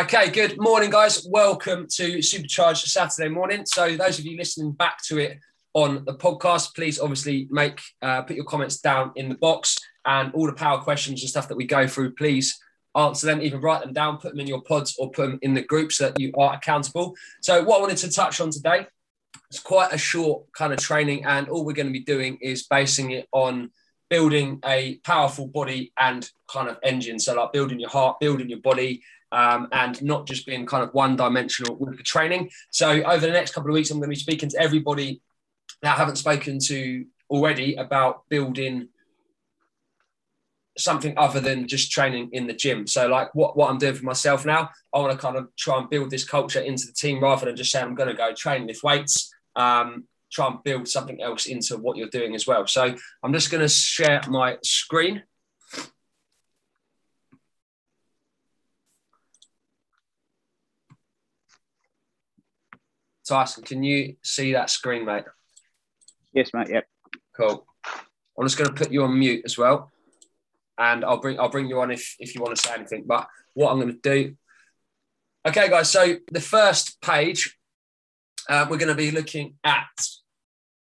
Okay, good morning, guys. Welcome to Supercharged Saturday morning. So, those of you listening back to it on the podcast, please obviously make uh, put your comments down in the box and all the power questions and stuff that we go through. Please answer them, even write them down, put them in your pods or put them in the group so that you are accountable. So, what I wanted to touch on today is quite a short kind of training, and all we're going to be doing is basing it on building a powerful body and kind of engine. So, like building your heart, building your body, um, and not just being kind of one dimensional with the training. So, over the next couple of weeks, I'm going to be speaking to everybody that I haven't spoken to already about building something other than just training in the gym. So, like what, what I'm doing for myself now, I want to kind of try and build this culture into the team rather than just saying I'm going to go train lift weights. Um, try and build something else into what you're doing as well. So, I'm just going to share my screen. Tyson, can you see that screen, mate? Yes, mate. Yep. Cool. I'm just going to put you on mute as well, and I'll bring I'll bring you on if if you want to say anything. But what I'm going to do. Okay, guys. So the first page, uh, we're going to be looking at.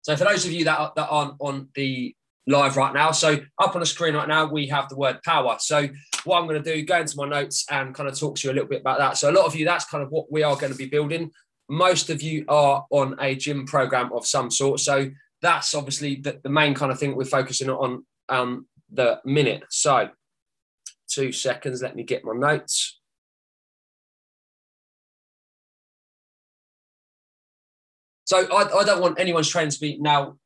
So for those of you that are, that aren't on the live right now, so up on the screen right now we have the word power. So what I'm going to do, go into my notes and kind of talk to you a little bit about that. So a lot of you, that's kind of what we are going to be building. Most of you are on a gym program of some sort. So that's obviously the, the main kind of thing we're focusing on um, the minute. So, two seconds, let me get my notes. So, I, I don't want anyone's training to be now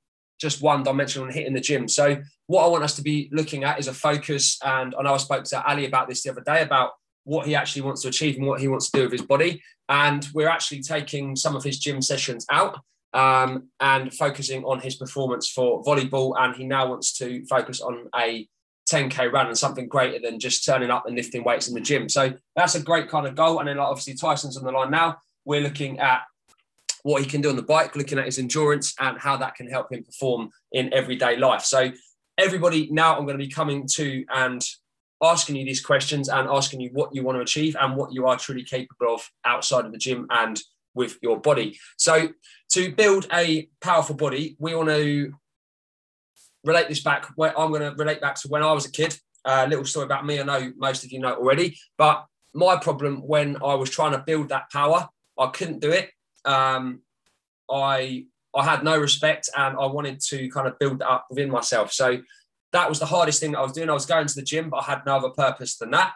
just one dimensional and hitting the gym. So, what I want us to be looking at is a focus. And I know I spoke to Ali about this the other day about what he actually wants to achieve and what he wants to do with his body. And we're actually taking some of his gym sessions out um, and focusing on his performance for volleyball. And he now wants to focus on a 10k run and something greater than just turning up and lifting weights in the gym. So that's a great kind of goal. And then, obviously, Tyson's on the line now. We're looking at what he can do on the bike, looking at his endurance and how that can help him perform in everyday life. So, everybody, now I'm going to be coming to and asking you these questions and asking you what you want to achieve and what you are truly capable of outside of the gym and with your body. So, to build a powerful body, we want to relate this back. I'm going to relate back to when I was a kid. A little story about me. I know most of you know already, but my problem when I was trying to build that power, I couldn't do it. Um, I I had no respect, and I wanted to kind of build that up within myself. So that was the hardest thing that I was doing. I was going to the gym, but I had no other purpose than that.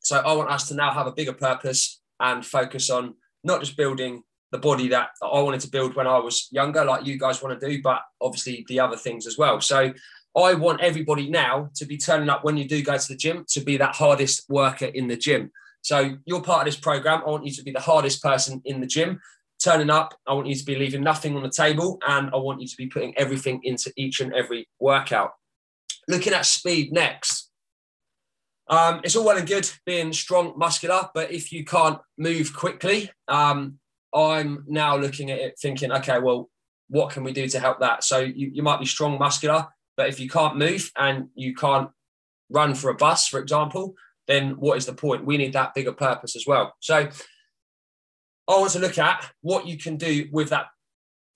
So I want us to now have a bigger purpose and focus on not just building the body that I wanted to build when I was younger, like you guys want to do, but obviously the other things as well. So I want everybody now to be turning up when you do go to the gym to be that hardest worker in the gym. So you're part of this program. I want you to be the hardest person in the gym. Turning up, I want you to be leaving nothing on the table, and I want you to be putting everything into each and every workout. Looking at speed next. Um, it's all well and good being strong, muscular, but if you can't move quickly, um, I'm now looking at it thinking, okay, well, what can we do to help that? So you, you might be strong, muscular, but if you can't move and you can't run for a bus, for example, then what is the point? We need that bigger purpose as well. So I want to look at what you can do with that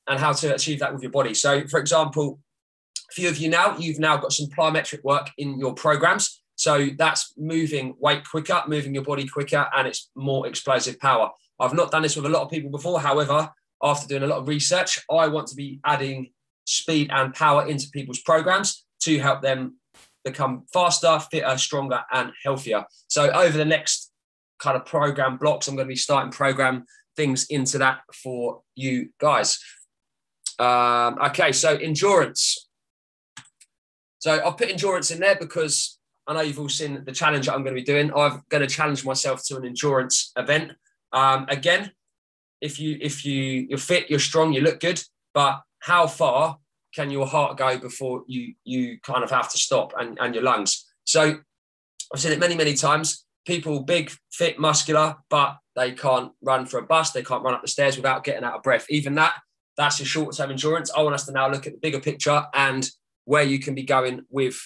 and how to achieve that with your body. So, for example, a few of you now, you've now got some plyometric work in your programs. So that's moving weight quicker, moving your body quicker, and it's more explosive power. I've not done this with a lot of people before. However, after doing a lot of research, I want to be adding speed and power into people's programs to help them become faster, fitter, stronger, and healthier. So over the next kind of program blocks, I'm going to be starting program things into that for you guys. Um, okay, so endurance. So I've put endurance in there because I know you've all seen the challenge that I'm going to be doing. I'm going to challenge myself to an endurance event. Um, again, if you if you you're fit, you're strong, you look good, but how far can your heart go before you you kind of have to stop and, and your lungs? So I've seen it many, many times. People big, fit, muscular, but they can't run for a bus, they can't run up the stairs without getting out of breath. Even that, that's a short-term endurance. I want us to now look at the bigger picture and where you can be going with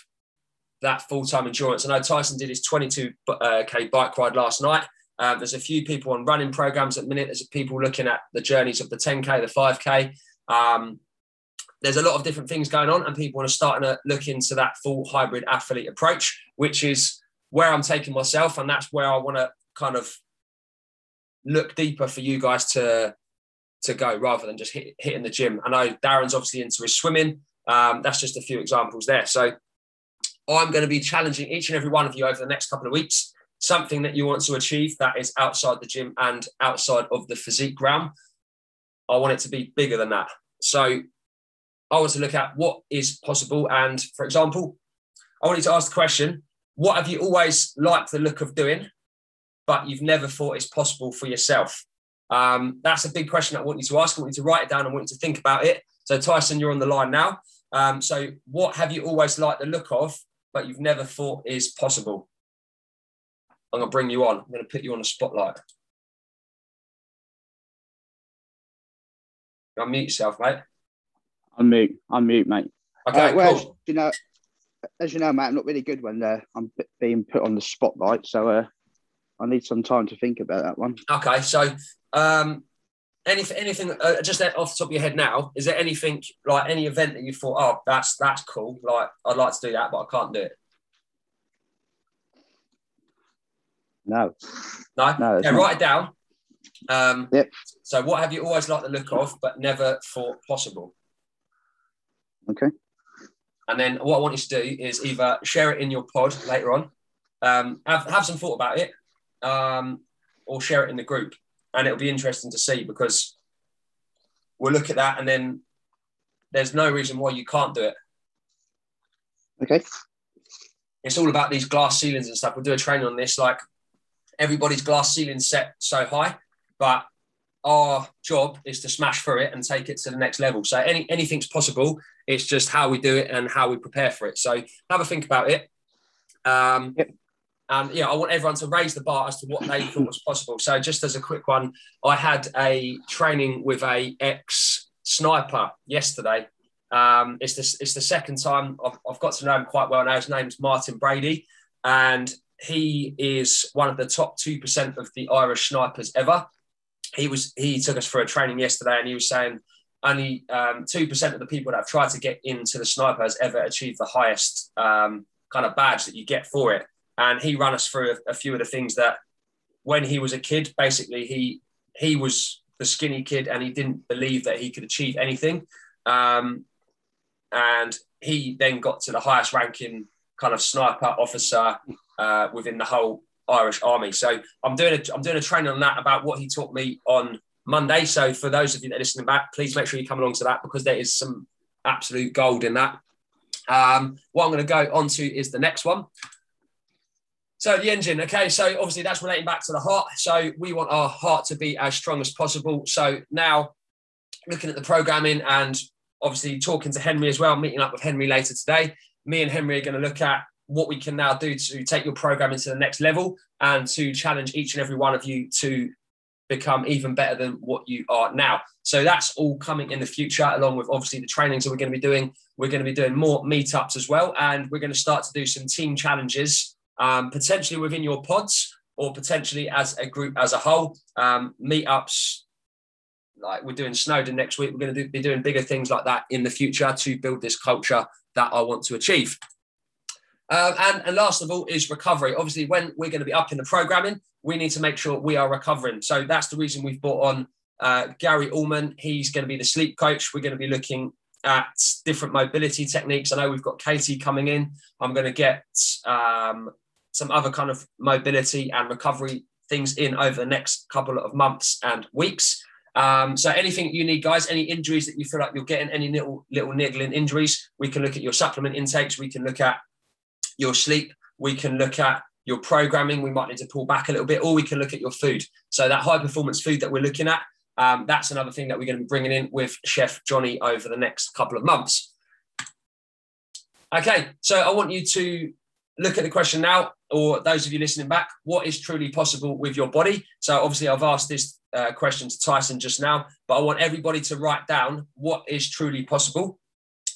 that full-time endurance. I know Tyson did his 22k uh, bike ride last night Uh, there's a few people on running programs at the minute. There's people looking at the journeys of the 10K, the 5K. Um, there's a lot of different things going on, and people are starting to look into that full hybrid athlete approach, which is where I'm taking myself, and that's where I want to kind of look deeper for you guys to to go rather than just hit, hitting the gym. I know Darren's obviously into his swimming. Um, that's just a few examples there. So I'm going to be challenging each and every one of you over the next couple of weeks something that you want to achieve that is outside the gym and outside of the physique realm. I want it to be bigger than that. So I want to look at what is possible. And for example, I want you to ask the question what have you always liked the look of doing, but you've never thought is possible for yourself? Um, that's a big question I want you to ask. I want you to write it down. I want you to think about it. So, Tyson, you're on the line now. Um, so, what have you always liked the look of, but you've never thought is possible? I'm going to bring you on. I'm going to put you on the spotlight. Unmute yourself, mate. Unmute. Unmute, mate. Okay, uh, well, cool. you know, as you know, mate, I'm not really good when uh, I'm being put on the spotlight, so uh, I need some time to think about that one. Okay, so um, anything, anything, uh, just off the top of your head now, is there anything like any event that you thought, oh, that's that's cool, like I'd like to do that, but I can't do it. No. No. No, yeah, not. write it down. Um, Yep. So, what have you always liked the look of, but never thought possible? Okay. And then what I want you to do is either share it in your pod later on, um, have, have some thought about it, um, or share it in the group. And it'll be interesting to see because we'll look at that and then there's no reason why you can't do it. Okay. It's all about these glass ceilings and stuff. We'll do a training on this. Like everybody's glass ceiling set so high, but our job is to smash through it and take it to the next level. So any anything's possible. It's just how we do it and how we prepare for it. So have a think about it. Um, Yep. And yeah, I want everyone to raise the bar as to what they thought was possible. So just as a quick one, I had a training with a ex sniper yesterday. Um, it's the it's the second time I've, I've got to know him quite well now. His name's Martin Brady, and he is one of the top two percent of the Irish snipers ever he was he took us for a training yesterday and he was saying only um, two percent of the people that have tried to get into the sniper has ever achieved the highest um, kind of badge that you get for it. And he ran us through a, a few of the things that when he was a kid, basically he he was the skinny kid and he didn't believe that he could achieve anything. Um, and he then got to the highest ranking kind of sniper officer uh, within the whole Irish Army. So I'm doing a I'm doing a training on that about what he taught me on Monday. So for those of you that are listening back, please make sure you come along to that because there is some absolute gold in that. Um, what I'm going to go on to is the next one. So the engine, okay. So obviously that's relating back to the heart. So we want our heart to be as strong as possible. So now looking at the programming and obviously talking to Henry as well, meeting up with Henry later today. Me and Henry are going to look at what we can now do to take your programming to the next level and to challenge each and every one of you to become even better than what you are now. So that's all coming in the future, along with obviously the trainings that we're going to be doing. We're going to be doing more meetups as well, and we're going to start to do some team challenges, um, potentially within your pods or potentially as a group as a whole. Um, meetups, like we're doing Snowdon next week. We're going to be doing bigger things like that in the future to build this culture that I want to achieve. Um, and, and last of all is recovery. Obviously, when we're going to be up in the programming, we need to make sure we are recovering. So that's the reason we've brought on uh, Gary Allman. He's going to be the sleep coach. We're going to be looking at different mobility techniques. I know we've got Katie coming in. I'm going to get um, some other kind of mobility and recovery things in over the next couple of months and weeks. Um, so anything you need, guys, any injuries that you feel like you're getting, any little little niggling injuries, we can look at your supplement intakes. We can look at your sleep. We can look at your programming. We might need to pull back a little bit, or we can look at your food. So that high performance food that we're looking at, um, that's another thing that we're going to be bringing in with Chef Johnny over the next couple of months. Okay, so I want you to look at the question now, or those of you listening back, what is truly possible with your body? So obviously, I've asked this uh, question to Tyson just now, but I want everybody to write down what is truly possible.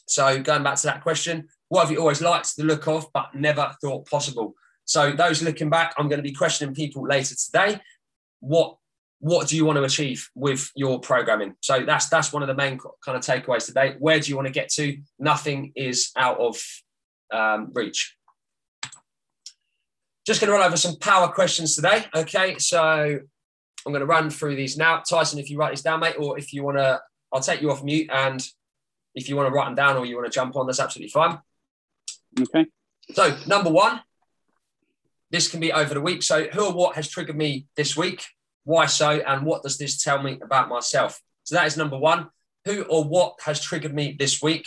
So going back to that question, what have you always liked the look of, but never thought possible? So those looking back, I'm going to be questioning people later today. What what do you want to achieve with your programming? So that's that's one of the main kind of takeaways today. Where do you want to get to? Nothing is out of um, reach. Just going to run over some power questions today. Okay, so I'm going to run through these now. Tyson, if you write these down, mate, or if you want to, I'll take you off mute, and if you want to write them down or you want to jump on, that's absolutely fine. Okay. So number one, this can be over the week. So who or what has triggered me this week? Why so? And what does this tell me about myself? So that is number one. Who or what has triggered me this week?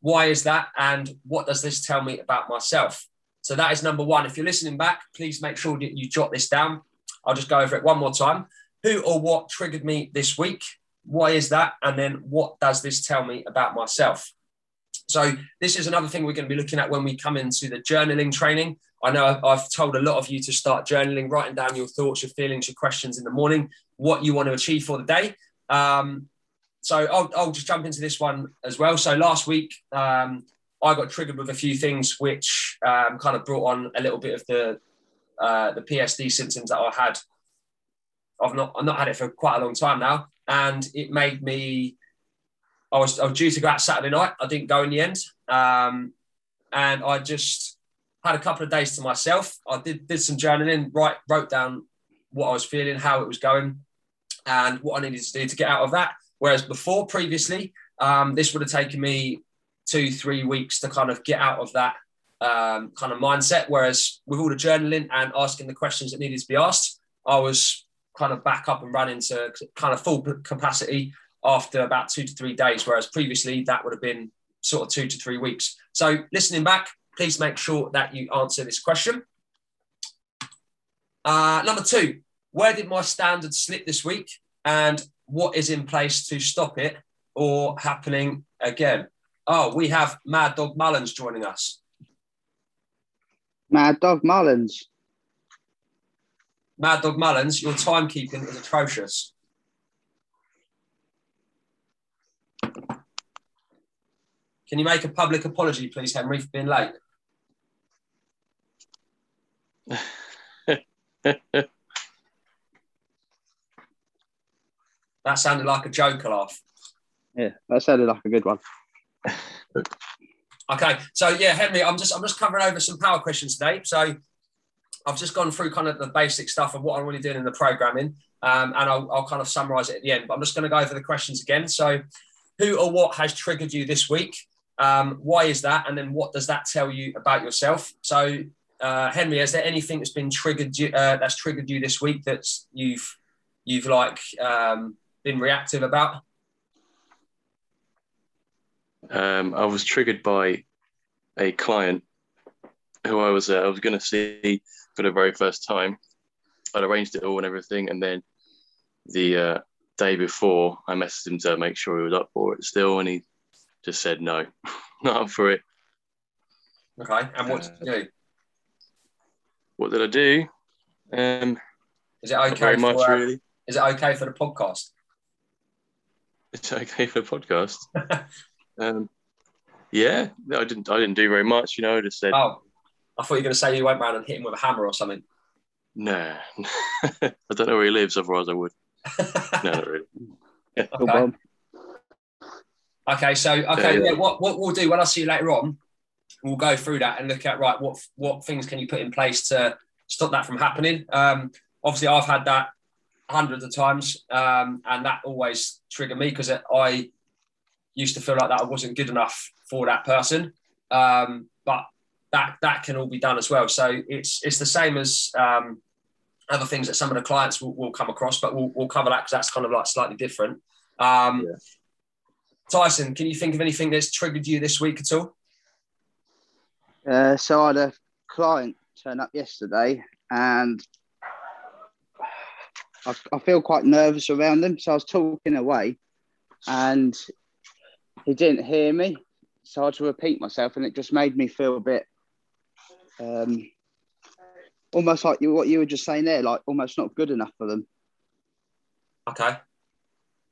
Why is that? And what does this tell me about myself? So that is number one. If you're listening back, please make sure that you jot this down. I'll just go over it one more time. Who or what triggered me this week? Why is that? And then what does this tell me about myself? So this is another thing we're going to be looking at when we come into the journaling training. I know I've told a lot of you to start journaling, writing down your thoughts, your feelings, your questions in the morning, what you want to achieve for the day. Um, so I'll, I'll, just jump into this one as well. So last week, um, I got triggered with a few things which um, kind of brought on a little bit of the uh, the PSD symptoms that I had. I've not I've not had it for quite a long time now, and it made me. I was I was due to go out Saturday night. I didn't go in the end, um, and I just had a couple of days to myself. I did did some journaling, write wrote down what I was feeling, how it was going, and what I needed to do to get out of that. Whereas before, previously, um, this would have taken me two, three weeks to kind of get out of that um, kind of mindset. Whereas with all the journaling and asking the questions that needed to be asked, I was kind of back up and running to kind of full capacity after about two to three days. Whereas previously, that would have been sort of two to three weeks. So listening back, please make sure that you answer this question. Uh, number two, where did my standards slip this week and what is in place to stop it or happening again? Oh, we have Mad Dog Mullins joining us. Mad Dog Mullins. Mad Dog Mullins, your timekeeping is atrocious. Can you make a public apology, please, Henry, for being late? that sounded like a joke laugh. Yeah, that sounded like a good one. Okay, so yeah, Henry, I'm just I'm just covering over some power questions today. So I've just gone through kind of the basic stuff of what I'm really doing in the programming, um, and I'll, I'll kind of summarize it at the end. But I'm just going to go over the questions again. So, who or what has triggered you this week? Um, why is that? And then what does that tell you about yourself? So, uh, Henry, is there anything that's been triggered you, uh, that's triggered you this week that you've you've like um, been reactive about? Um, I was triggered by a client who I was uh, I was going to see for the very first time. I'd arranged it all and everything, and then the uh, day before, I messaged him to make sure he was up for it still, and he just said no, not up for it. Okay, and what did you do? What did I do? Um, is it okay? For, much, uh, really. Is it okay for the podcast? It's okay for the podcast. um, yeah, I didn't. I didn't do very much. You know, I just said. Oh, I thought you were going to say you went around and hit him with a hammer or something. Nah, I don't know where he lives. Otherwise, I would. no, not really. Okay. okay. So okay, yeah, yeah. What what we'll do when I see you later on, we'll go through that and look at right what what things can you put in place to stop that from happening. Um, obviously, I've had that hundreds of times, um, and that always triggered me because I used to feel like that I wasn't good enough for that person. Um, but that that can all be done as well. So it's it's the same as um, other things that some of the clients will, will come across, but we'll, we'll cover that because that's kind of like slightly different. Um, yeah. Tyson, can you think of anything that's triggered you this week at all? Uh, so I had a client turn up yesterday, and I, I feel quite nervous around him. So I was talking away, and he didn't hear me. So I had to repeat myself, and it just made me feel a bit um, almost like you, what you were just saying there, like almost not good enough for them. Okay.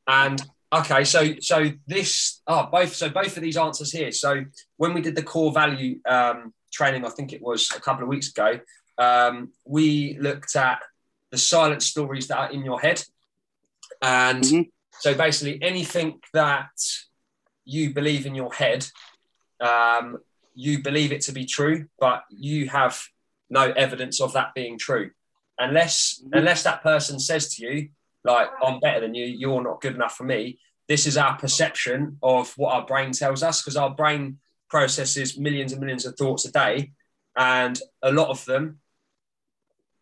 And okay, so so this oh both so both of these answers here. So when we did the core value um, training, I think it was a couple of weeks ago, um, we looked at the silent stories that are in your head. And Mhm. so basically, anything that you believe in your head, um, you believe it to be true, but you have no evidence of that being true. Unless, Mhm. unless that person says to you, like, I'm better than you, you're not good enough for me. This is our perception of what our brain tells us because our brain processes millions and millions of thoughts a day. And a lot of them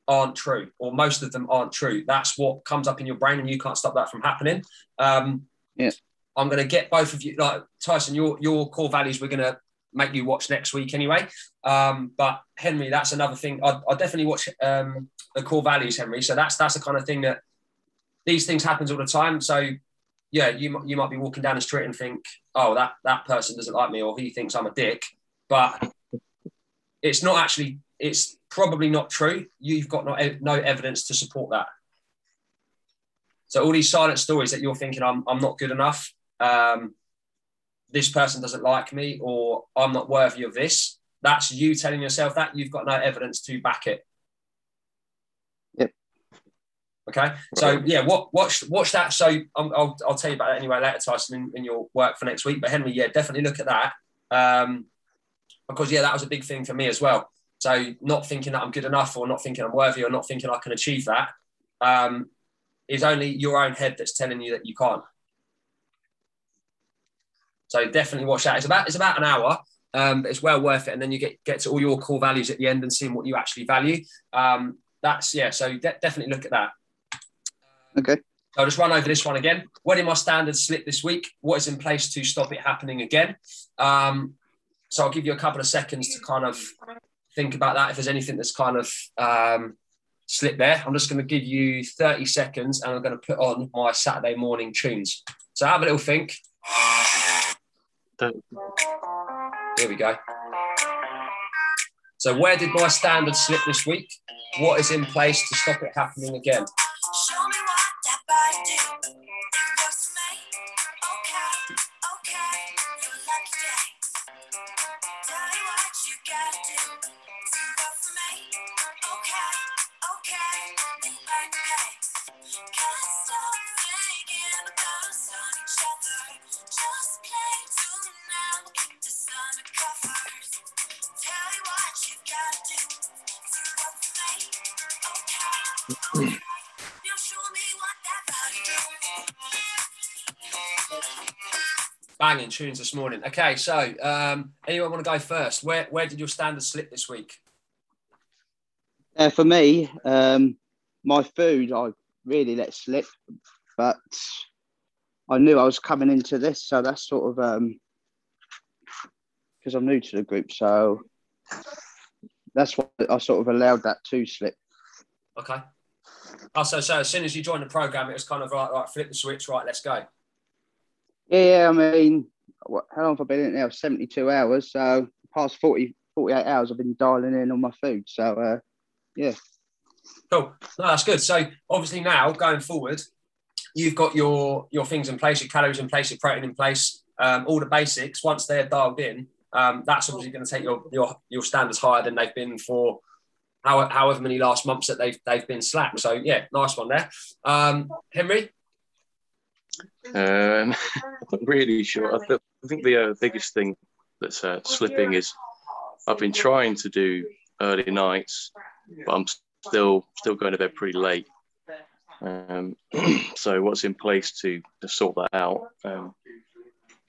aren't true, or most of them aren't true. That's what comes up in your brain, and you can't stop that from happening. Um, Yeah. I'm going to get both of you, like Tyson, your your core values. We're going to make you watch next week anyway. Um, but Henry, that's another thing. I I definitely watch um, the core values, Henry. So that's that's the kind of thing that these things happens all the time. So yeah, you you might be walking down the street and think, oh, that that person doesn't like me, or he thinks I'm a dick, but it's not actually. It's probably not true. You've got no no evidence to support that. So all these silent stories that you're thinking, I'm I'm not good enough. Um, this person doesn't like me, or I'm not worthy of this. That's you telling yourself that. You've got no evidence to back it. Yep. Okay. So yeah, what, watch watch that. So I'm, I'll I'll tell you about that anyway later, Tyson, in, in your work for next week. But Henry, yeah, definitely look at that. Um, because yeah, that was a big thing for me as well. So not thinking that I'm good enough, or not thinking I'm worthy, or not thinking I can achieve that, um, is only your own head that's telling you that you can't. So definitely watch that. It's about it's about an hour, um, but it's well worth it. And then you get get to all your core values at the end and seeing what you actually value. Um, that's yeah. So de- definitely look at that. Okay. I'll just run over this one again. When did my standards slip this week? What is in place to stop it happening again? Um, so I'll give you a couple of seconds to kind of think about that. If there's anything that's kind of um, slipped there, I'm just going to give you 30 seconds and I'm going to put on my Saturday morning tunes. So have a little think. Don't- Here we go. So where did my standard slip this week? What is in place to stop it happening again? Banging tunes this morning. Okay, so um, anyone want to go first? Where where did your standards slip this week? Uh, for me, um, my food I really let slip, but I knew I was coming into this, so that's sort of um because I'm new to the group, so that's what I sort of allowed that to slip. Okay. Oh, so so as soon as you joined the program, it was kind of like right, flip the switch, right, let's go. Yeah, yeah, I mean, what, how long have I been in now? 72 hours. So past 40, 48 hours, I've been dialing in on my food. So uh, yeah, Cool. No, that's good. So obviously now going forward, you've got your your things in place, your calories in place, your protein in place, um, all the basics. Once they're dialed in, um, that's obviously going to take your, your your standards higher than they've been for how, however many last months that they've they've been slack. So yeah, nice one there. Um, Henry, Um, I'm really sure. I, th- I think the uh, biggest thing that's uh, slipping is I've been trying to do early nights, but I'm still still going to bed pretty late. Um, so what's in place to, to sort that out? Um,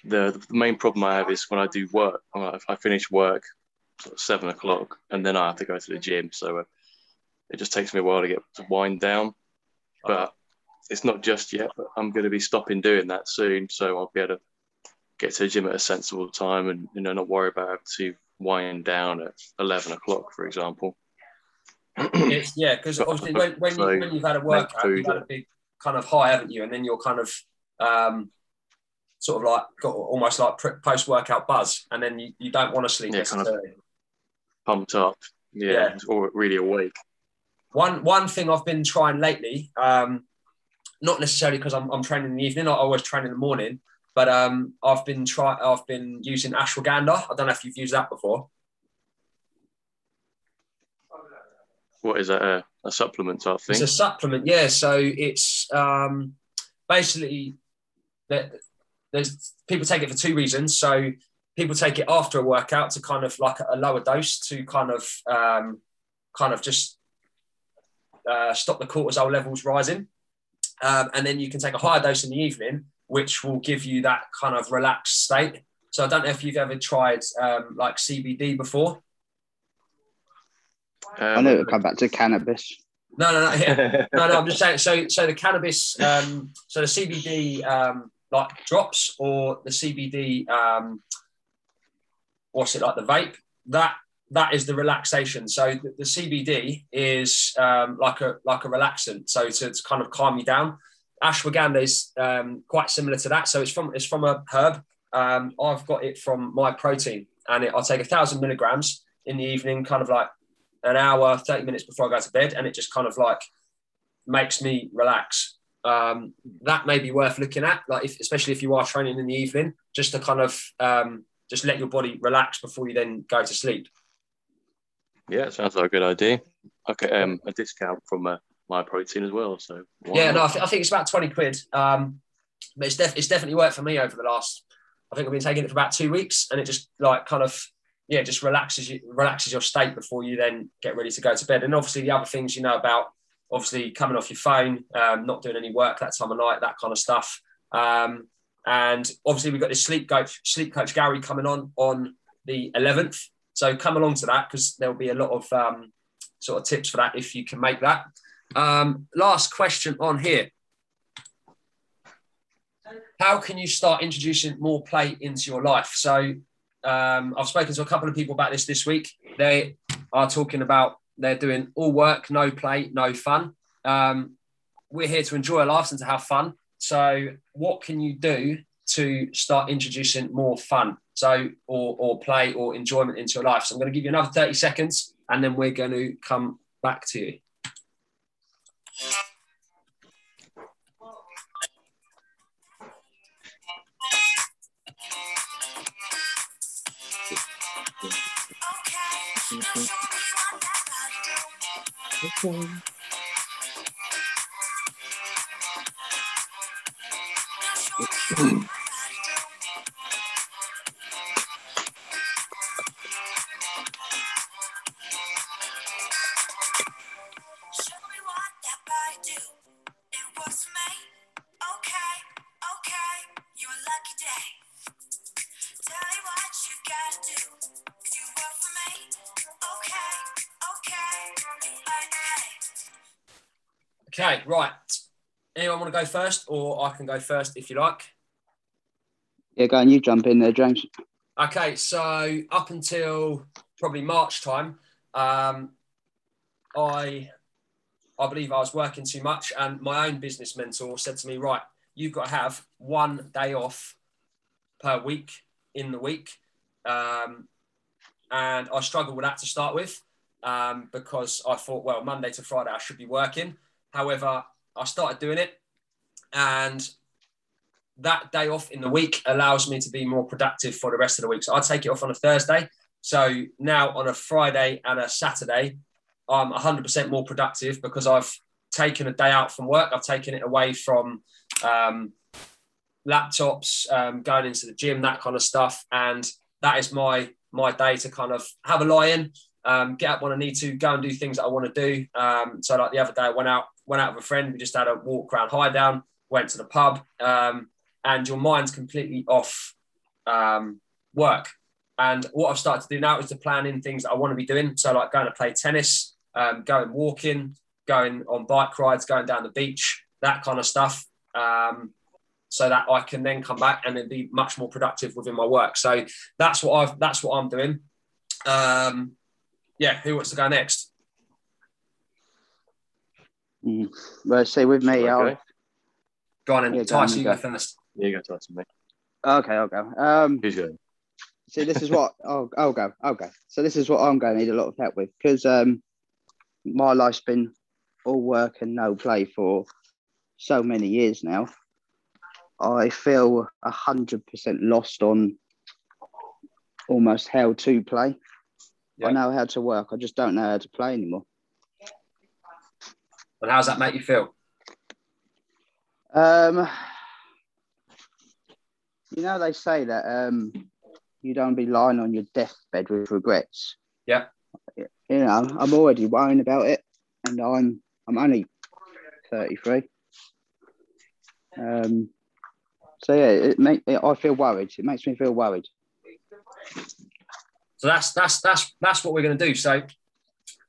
the, the main problem I have is when I do work. I finish work sort of seven o'clock, and then I have to go to the gym. So uh, it just takes me a while to get to wind down. But it's not just yet, but I'm going to be stopping doing that soon. So I'll be able to get to the gym at a sensible time and you know not worry about having to wind down at 11 o'clock, for example. it's, yeah, because obviously when, when, you, when you've had a workout, you've had a big kind of high, haven't you? And then you're kind of um, sort of like got almost like post workout buzz, and then you, you don't want to sleep Yeah, kind of-. Pumped up, yeah, Yeah. or really awake. One one thing I've been trying lately, um, not necessarily because I'm, I'm training in the evening. I always train in the morning, but um, I've been try I've been using ashwagandha. I don't know if you've used that before. What is that? A, a supplement type thing? It's a supplement, yeah. So it's um, basically that there's people take it for two reasons. So people take it after a workout to kind of like a lower dose to kind of um, kind of just uh, stop the cortisol levels rising, um, and then you can take a higher dose in the evening, which will give you that kind of relaxed state. So I don't know if you've ever tried um, like CBD before. I Um, know it'll come back to cannabis. No, no, no. Yeah. no, no, I'm just saying. So, so the cannabis, um, so the CBD um, like drops or the CBD, um, what's it like the vape? That that is the relaxation. So the, the CBD is um, like a like a relaxant. So to, to kind of calm you down. Ashwagandha is um, quite similar to that. So it's from it's from a herb. Um, I've got it from Myprotein, and it, I'll take a thousand milligrams in the evening, kind of like an hour, 30 minutes before I go to bed, and it just kind of like makes me relax. Um, that may be worth looking at, like if, especially if you are training in the evening, just to kind of um, just let your body relax before you then go to sleep. yeah, sounds like a good idea. Okay, um, a discount from uh, Myprotein as well. So yeah, no, I, th- I think it's about 20 quid. Um, but it's, def- it's definitely worked for me over the last, I think I've been taking it for about two weeks and it just like kind of, yeah, just relaxes you, relaxes your state before you then get ready to go to bed. And obviously the other things you know about, obviously coming off your phone, um, not doing any work that time of night, that kind of stuff. Um, and obviously we've got this sleep coach, sleep coach Gary coming on on the 11th. So come along to that because there'll be a lot of um, sort of tips for that if you can make that. Um, last question on here. How can you start introducing more play into your life? So um, I've spoken to a couple of people about this this week. They are talking about they're doing all work, no play, no fun. Um, we're here to enjoy our lives and to have fun. So what can you do to start introducing more fun? So or, or play or enjoyment into your life. So I'm going to give you another 30 seconds and then we're going to come back to you. Okay, Okay, right. Anyone want to go first, or I can go first if you like. Yeah, go on, you jump in there, James. Okay, so up until probably March time, um, I I believe I was working too much, and my own business mentor said to me, "Right, you've got to have one day off per week in the week," um, and I struggled with that to start with um, because I thought, well, Monday to Friday I should be working. However, I started doing it, and that day off in the week allows me to be more productive for the rest of the week. So I take it off on a Thursday. So now on a Friday and a Saturday, I'm 100% more productive because I've taken a day out from work. I've taken it away from um, laptops, um, going into the gym, that kind of stuff. And that is my my day to kind of have a lie in, um, get up when I need to, go and do things that I want to do. Um, so like the other day, I went out went out with a friend. We just had a walk around High Down, went to the pub, um, and your mind's completely off um, work. And what I've started to do now is to plan in things that I want to be doing. So like going to play tennis, um, going walking, going on bike rides, going down the beach, that kind of stuff. Um, so that I can then come back and then be much more productive within my work. So that's what I've that's what I'm doing. Um, yeah, who wants to go next? Mm. Well, see, with me, Okay. Go on and Yeah, go on, Tyson, you you go go. first. Yeah, you go to ask me. I'll, okay, I'll go. Um, Who's going? see, this is what I'll, I'll go. I'll go. So this is what I'm going to need a lot of help with because um, my life's been all work and no play for so many years now. I feel a hundred percent lost on almost how to play. Yeah. I know how to work. I just don't know how to play anymore. And how's that make you feel? Um, you know, they say that um, you don't be lying on your deathbed with regrets. Yeah. You know, I'm already worrying about it, and I'm I'm only 33. Um, so yeah, it make it, I feel worried. It makes me feel worried. So that's that's that's that's what we're going to do. So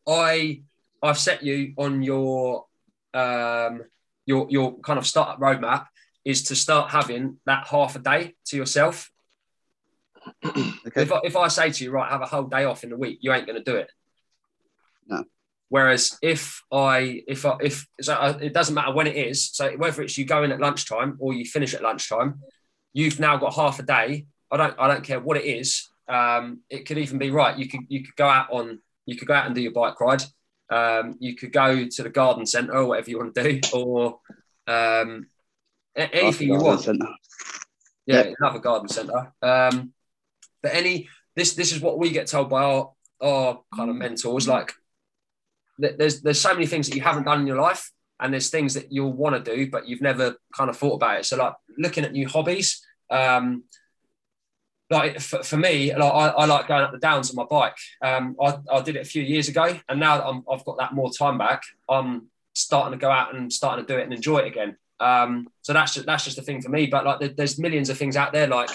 I I've set you on your um your your kind of startup roadmap is to start having that half a day to yourself. Okay. If I, if I say to you, right, have a whole day off in the week, you ain't going to do it. No. Whereas if I if I if so I, it doesn't matter when it is. So whether it's you go in at lunchtime or you finish at lunchtime, you've now got half a day. I don't I don't care what it is. Um, it could even be right. You could you could go out on you could go out and do your bike ride. Um, you could go to the garden centre or whatever you want to do, or um, anything you want. Yeah, Yep. another garden centre. Um, but any this this is what we get told by our our kind of mentors. Like there's there's so many things that you haven't done in your life, and there's things that you'll want to do, but you've never kind of thought about it. So like looking at new hobbies. Um, like for, for me, like I, I like going up the downs on my bike. Um, I, I did it a few years ago, and now that I'm, I've got that more time back, I'm starting to go out and starting to do it and enjoy it again. Um, so that's just that's just a thing for me. But like, there- there's millions of things out there. Like,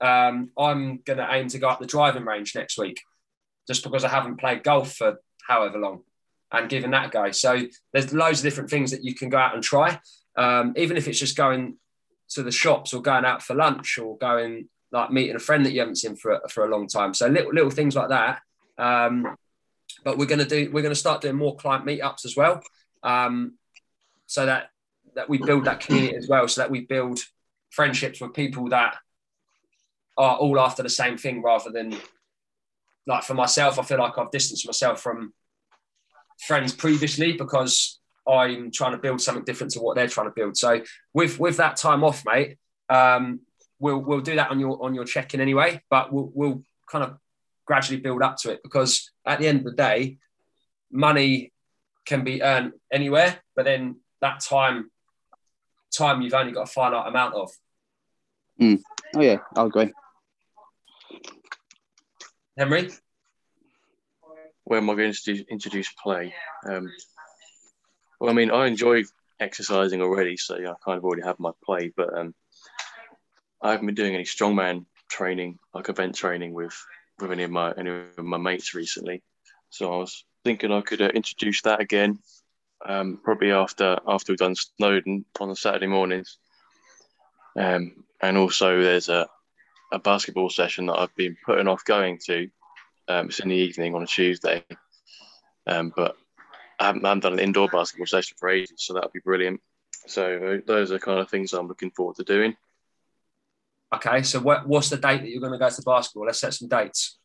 um, I'm gonna aim to go up the driving range next week, just because I haven't played golf for however long, and giving that a go. So there's loads of different things that you can go out and try. Um, even if it's just going to the shops or going out for lunch or going like meeting a friend that you haven't seen for a, for a long time. So little little things like that. Um, but we're gonna do we're gonna start doing more client meetups as well, um, so that that we build that community as well, so that we build friendships with people that are all after the same thing, rather than like for myself, I feel like I've distanced myself from friends previously because I'm trying to build something different to what they're trying to build. So with with that time off, mate, um, we'll we'll do that on your on your check-in anyway, but we'll we'll kind of gradually build up to it because at the end of the day, money can be earned anywhere, but then that time time you've only got a finite amount of. Oh yeah, I'll agree. Henry, where am I going to introduce play? Um, well, I mean, I enjoy exercising already, so yeah, I kind of already have my play, but um, I haven't been doing any strongman training, like event training with with any of my any of my mates recently. So I was thinking I could uh, introduce that again, um, probably after after we've done Snowdon on the Saturday mornings. Um, and also there's a a basketball session that I've been putting off going to. Um, it's in the evening on a Tuesday, um, but I haven't, I haven't done an indoor basketball session for ages, so that'll be brilliant. So uh, those are kind of things I'm looking forward to doing. Okay, so what, what's the date that you're going to go to basketball? Let's set some dates.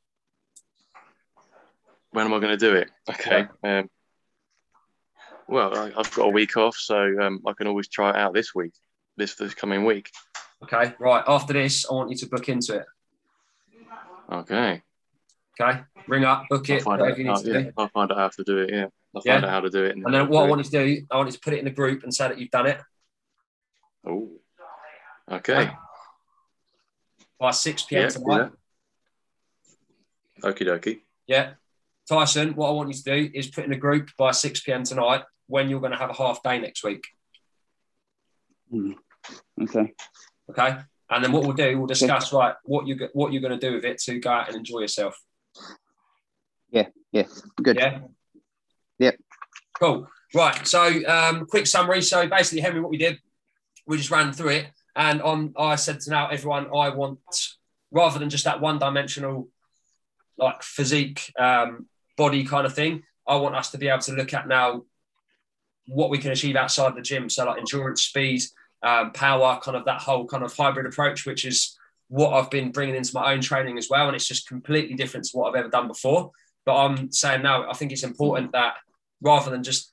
When am I going to do it? Okay. Um, well, I, I've got a week off, so um, I can always try it out this week, this this coming week. Okay, right. After this, I want you to book into it. Okay. Okay, ring up, book I'll it, find, out, how, to yeah, do. I'll find out how to do it. Yeah, I'll Yeah. find out how to do it. And then what I want you to do, I want you to put it in the group and say that you've done it Oh. Okay. By 6 p.m. Yeah. tonight. yeah. Okie dokie. Yeah. Tyson, what I want you to do is put in a group by 6 p.m. tonight when you're going to have a half day next week. Okay. Okay. And then what we'll do, we'll discuss right what you what you're going to do with it to go out and enjoy yourself. Yeah. Yeah. Good. Yeah. Yep. Cool. Right. So, um, quick summary. So, basically, Henry, what we did, we just ran through it, and on I said to now everyone, I want rather than just that one-dimensional, like physique, um, body kind of thing. I want us to be able to look at now what we can achieve outside the gym. So, like endurance, speed, um, power, kind of that whole kind of hybrid approach, which is what I've been bringing into my own training as well, and it's just completely different to what I've ever done before. But I'm saying now, I think it's important that rather than just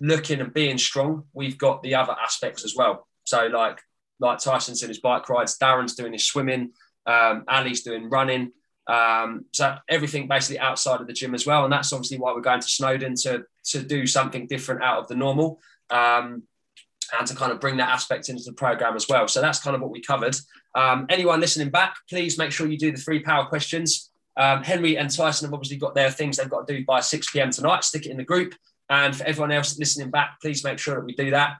looking and being strong, we've got the other aspects as well. So like like Tyson's doing his bike rides, Darren's doing his swimming, um, Ali's doing running, Um, so everything basically outside of the gym as well, and that's obviously why we're going to Snowdon to to do something different out of the normal. Um, and to kind of bring that aspect into the program as well. So that's kind of what we covered. Um, anyone listening back, please make sure you do the three power questions. Um, Henry and Tyson have obviously got their things they've got to do by 6 p.m. tonight. Stick it in the group. And for everyone else listening back, please make sure that we do that.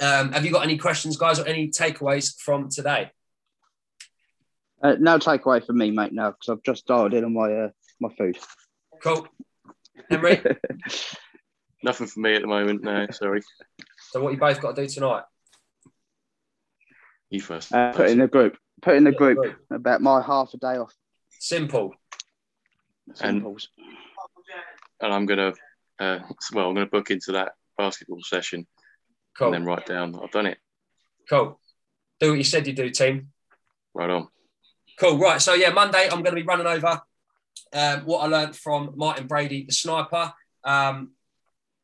Um, have you got any questions, guys, or any takeaways from today? Uh, no takeaway for me, mate. Now, because I've just dialed in on my uh, my food. Cool. Henry, Nothing for me at the moment. No, sorry. so what you both got to do tonight? You first. Uh, put in the group. Put in the Put group group. about my half a day off. Simple. And- and I'm gonna, uh, well, I'm gonna book into that basketball session Cool. and then write down I've done it. Cool. Do what you said you do, team. Right on. Cool. Right. So yeah, Monday I'm going to be running over um, what I learned from Martin Brady, the sniper. Um,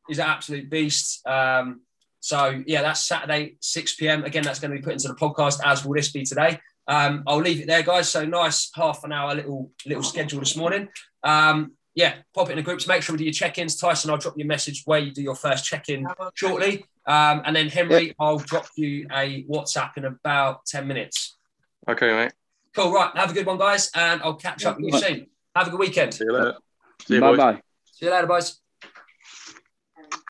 he's an absolute beast. Um, so yeah, that's Saturday, 6 p.m. Again, that's going to be put into the podcast as will this be today. Um, I'll leave it there, guys. So nice half an hour little little schedule this morning. Um, yeah, pop it in the groups. Make sure we do your check-ins. Tyson, I'll drop you a message where you do your first check-in shortly. Um, and then Henry, I'll drop you a WhatsApp in about 10 minutes. Okay, mate. Cool. Right. Have a good one, guys, and I'll catch up with you soon. Have a good weekend. See See you later. See you, Bye boys. bye. See you later, boys.